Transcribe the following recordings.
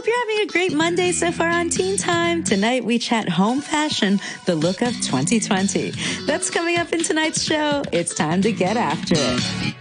Hope you're having a great Monday so far on Teen Time. Tonight we chat home fashion, the look of 2020. That's coming up in tonight's show. It's time to get after it.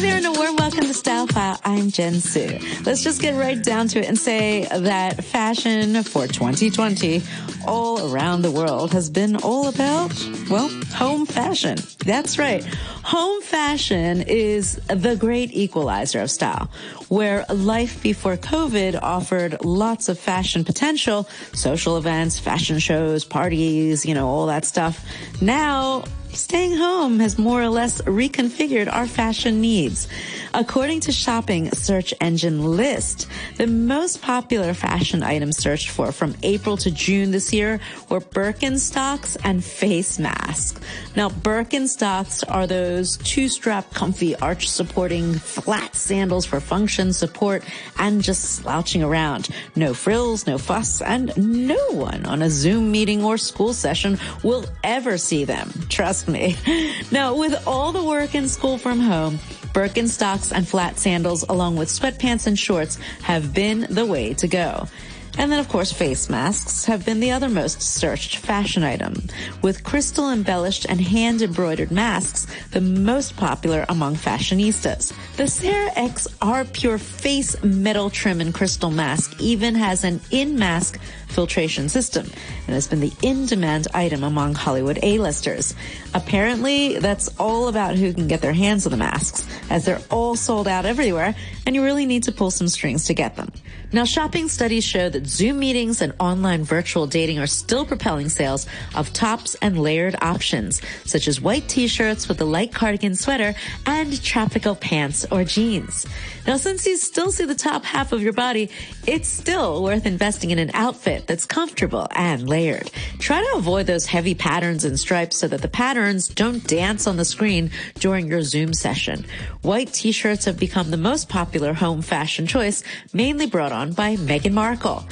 There and a warm welcome to Style File. I'm Jen Su. Let's just get right down to it and say that fashion for 2020 all around the world has been all about, well, home fashion. That's right. Home fashion is the great equalizer of style, where life before COVID offered lots of fashion potential, social events, fashion shows, parties, you know, all that stuff. Now, staying home has more or less reconfigured our fashion needs. According to shopping search engine Lyst, the most popular fashion items searched for from April to June this year were Birkenstocks and face masks. Now, Birkenstocks are those two-strap, comfy, arch-supporting, flat sandals for function, support, and just slouching around. No frills, no fuss, and no one on a Zoom meeting or school session will ever see them. Trust me. Now, with all the work and school from home, Birkenstocks and flat sandals along with sweatpants and shorts have been the way to go. And then, of course, face masks have been the other most searched fashion item, with crystal embellished and hand embroidered masks the most popular among fashionistas. The Sarah X R Pure Face Metal Trim and Crystal Mask even has an in-mask filtration system and has been the in-demand item among Hollywood A-listers. Apparently, that's all about who can get their hands on the masks, as they're all sold out everywhere, and you really need to pull some strings to get them. Now, shopping studies show that Zoom meetings and online virtual dating are still propelling sales of tops and layered options, such as white t-shirts with a light cardigan sweater and tropical pants or jeans. Now, since you still see the top half of your body, it's still worth investing in an outfit that's comfortable and layered. Try to avoid those heavy patterns and stripes so that the patterns don't dance on the screen during your Zoom session. White t-shirts have become the most popular home fashion choice, mainly brought on by Meghan Markle.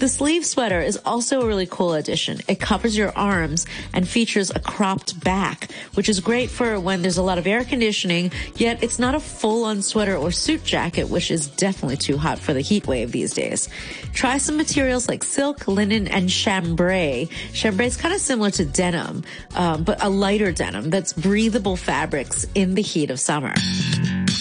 The sleeve sweater is also a really cool addition. It covers your arms and features a cropped back, which is great for when there's a lot of air conditioning, yet it's not a full-on sweater or suit jacket, which is definitely too hot for the heat wave these days. Try some materials like silk, linen, and chambray. Chambray is kind of similar to denim, um, but a lighter denim that's breathable fabrics in the heat of summer.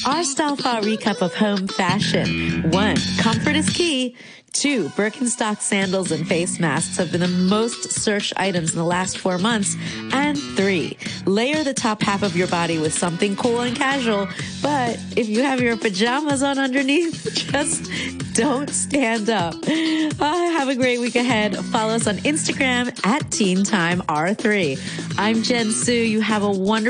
Our style file recap of home fashion. One, comfort is key. Two, Birkenstock sandals and face masks have been the most searched items in the last four months. And three, layer the top half of your body with something cool and casual. But if you have your pajamas on underneath, just don't stand up. Uh, have a great week ahead. Follow us on Instagram at Teen Time R3. I'm Jen Su. You have a wonderful